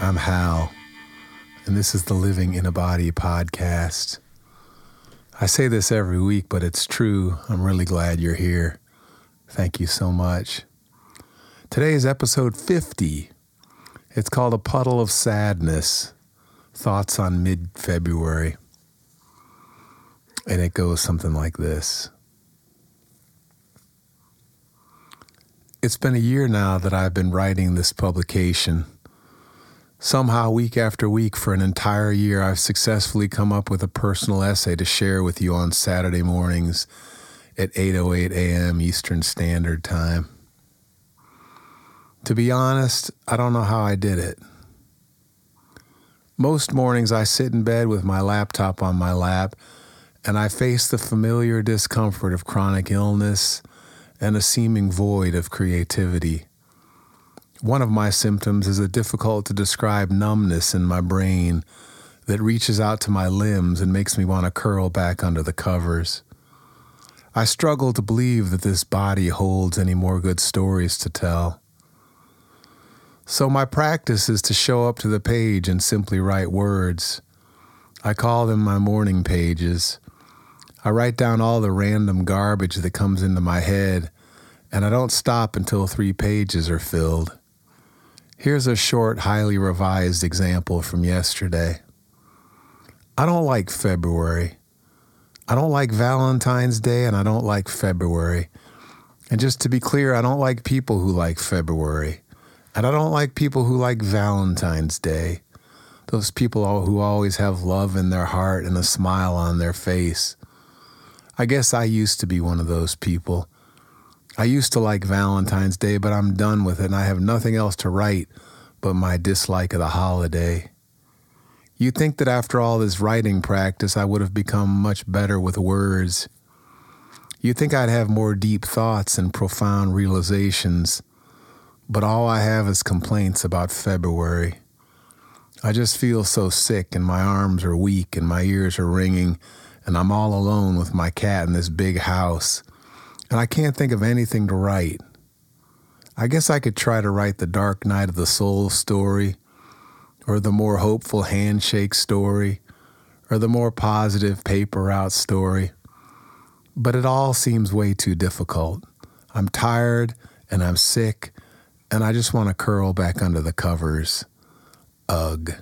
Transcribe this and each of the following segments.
I'm Hal, and this is the Living in a Body podcast. I say this every week, but it's true. I'm really glad you're here. Thank you so much. Today is episode 50. It's called A Puddle of Sadness Thoughts on Mid February. And it goes something like this It's been a year now that I've been writing this publication. Somehow, week after week, for an entire year, I've successfully come up with a personal essay to share with you on Saturday mornings at 8:08 a.m. Eastern Standard Time. To be honest, I don't know how I did it. Most mornings I sit in bed with my laptop on my lap and I face the familiar discomfort of chronic illness and a seeming void of creativity. One of my symptoms is a difficult to describe numbness in my brain that reaches out to my limbs and makes me want to curl back under the covers. I struggle to believe that this body holds any more good stories to tell. So, my practice is to show up to the page and simply write words. I call them my morning pages. I write down all the random garbage that comes into my head, and I don't stop until three pages are filled. Here's a short, highly revised example from yesterday. I don't like February. I don't like Valentine's Day and I don't like February. And just to be clear, I don't like people who like February. And I don't like people who like Valentine's Day. Those people who always have love in their heart and a smile on their face. I guess I used to be one of those people. I used to like Valentine's Day, but I'm done with it and I have nothing else to write but my dislike of the holiday. You'd think that after all this writing practice, I would have become much better with words. You'd think I'd have more deep thoughts and profound realizations, but all I have is complaints about February. I just feel so sick, and my arms are weak, and my ears are ringing, and I'm all alone with my cat in this big house and I can't think of anything to write. I guess I could try to write the Dark Night of the Soul story, or the more hopeful handshake story, or the more positive paper route story. But it all seems way too difficult. I'm tired and I'm sick, and I just want to curl back under the covers. Ugh.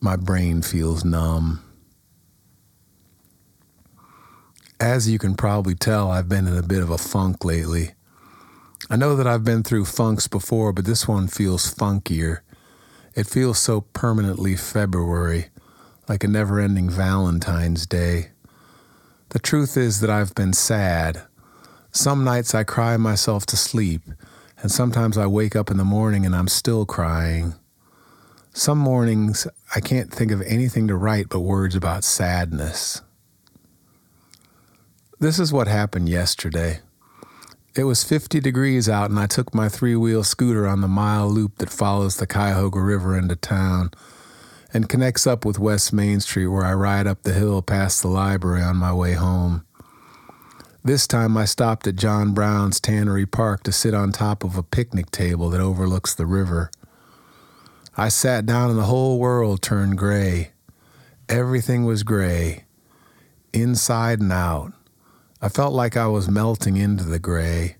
My brain feels numb. As you can probably tell, I've been in a bit of a funk lately. I know that I've been through funks before, but this one feels funkier. It feels so permanently February, like a never ending Valentine's Day. The truth is that I've been sad. Some nights I cry myself to sleep, and sometimes I wake up in the morning and I'm still crying. Some mornings I can't think of anything to write but words about sadness. This is what happened yesterday. It was 50 degrees out, and I took my three wheel scooter on the mile loop that follows the Cuyahoga River into town and connects up with West Main Street, where I ride up the hill past the library on my way home. This time I stopped at John Brown's Tannery Park to sit on top of a picnic table that overlooks the river. I sat down, and the whole world turned gray. Everything was gray, inside and out. I felt like I was melting into the gray.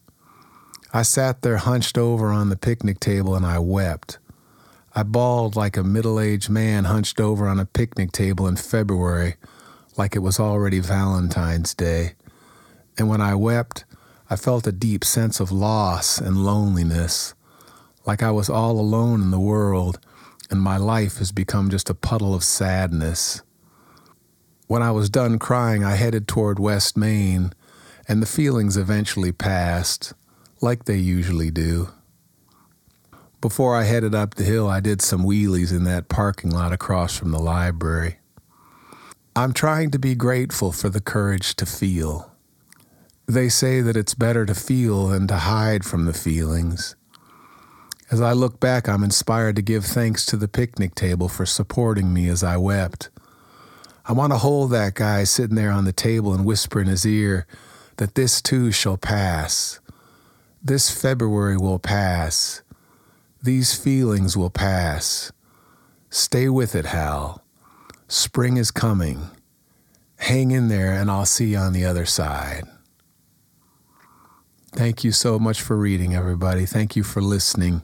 I sat there hunched over on the picnic table and I wept. I bawled like a middle aged man hunched over on a picnic table in February, like it was already Valentine's Day. And when I wept, I felt a deep sense of loss and loneliness, like I was all alone in the world and my life has become just a puddle of sadness. When I was done crying, I headed toward West Main, and the feelings eventually passed, like they usually do. Before I headed up the hill, I did some wheelies in that parking lot across from the library. I'm trying to be grateful for the courage to feel. They say that it's better to feel than to hide from the feelings. As I look back, I'm inspired to give thanks to the picnic table for supporting me as I wept. I want to hold that guy sitting there on the table and whisper in his ear that this too shall pass. This February will pass. These feelings will pass. Stay with it, Hal. Spring is coming. Hang in there, and I'll see you on the other side. Thank you so much for reading, everybody. Thank you for listening.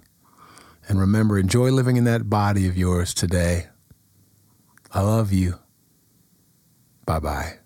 And remember, enjoy living in that body of yours today. I love you. Bye bye.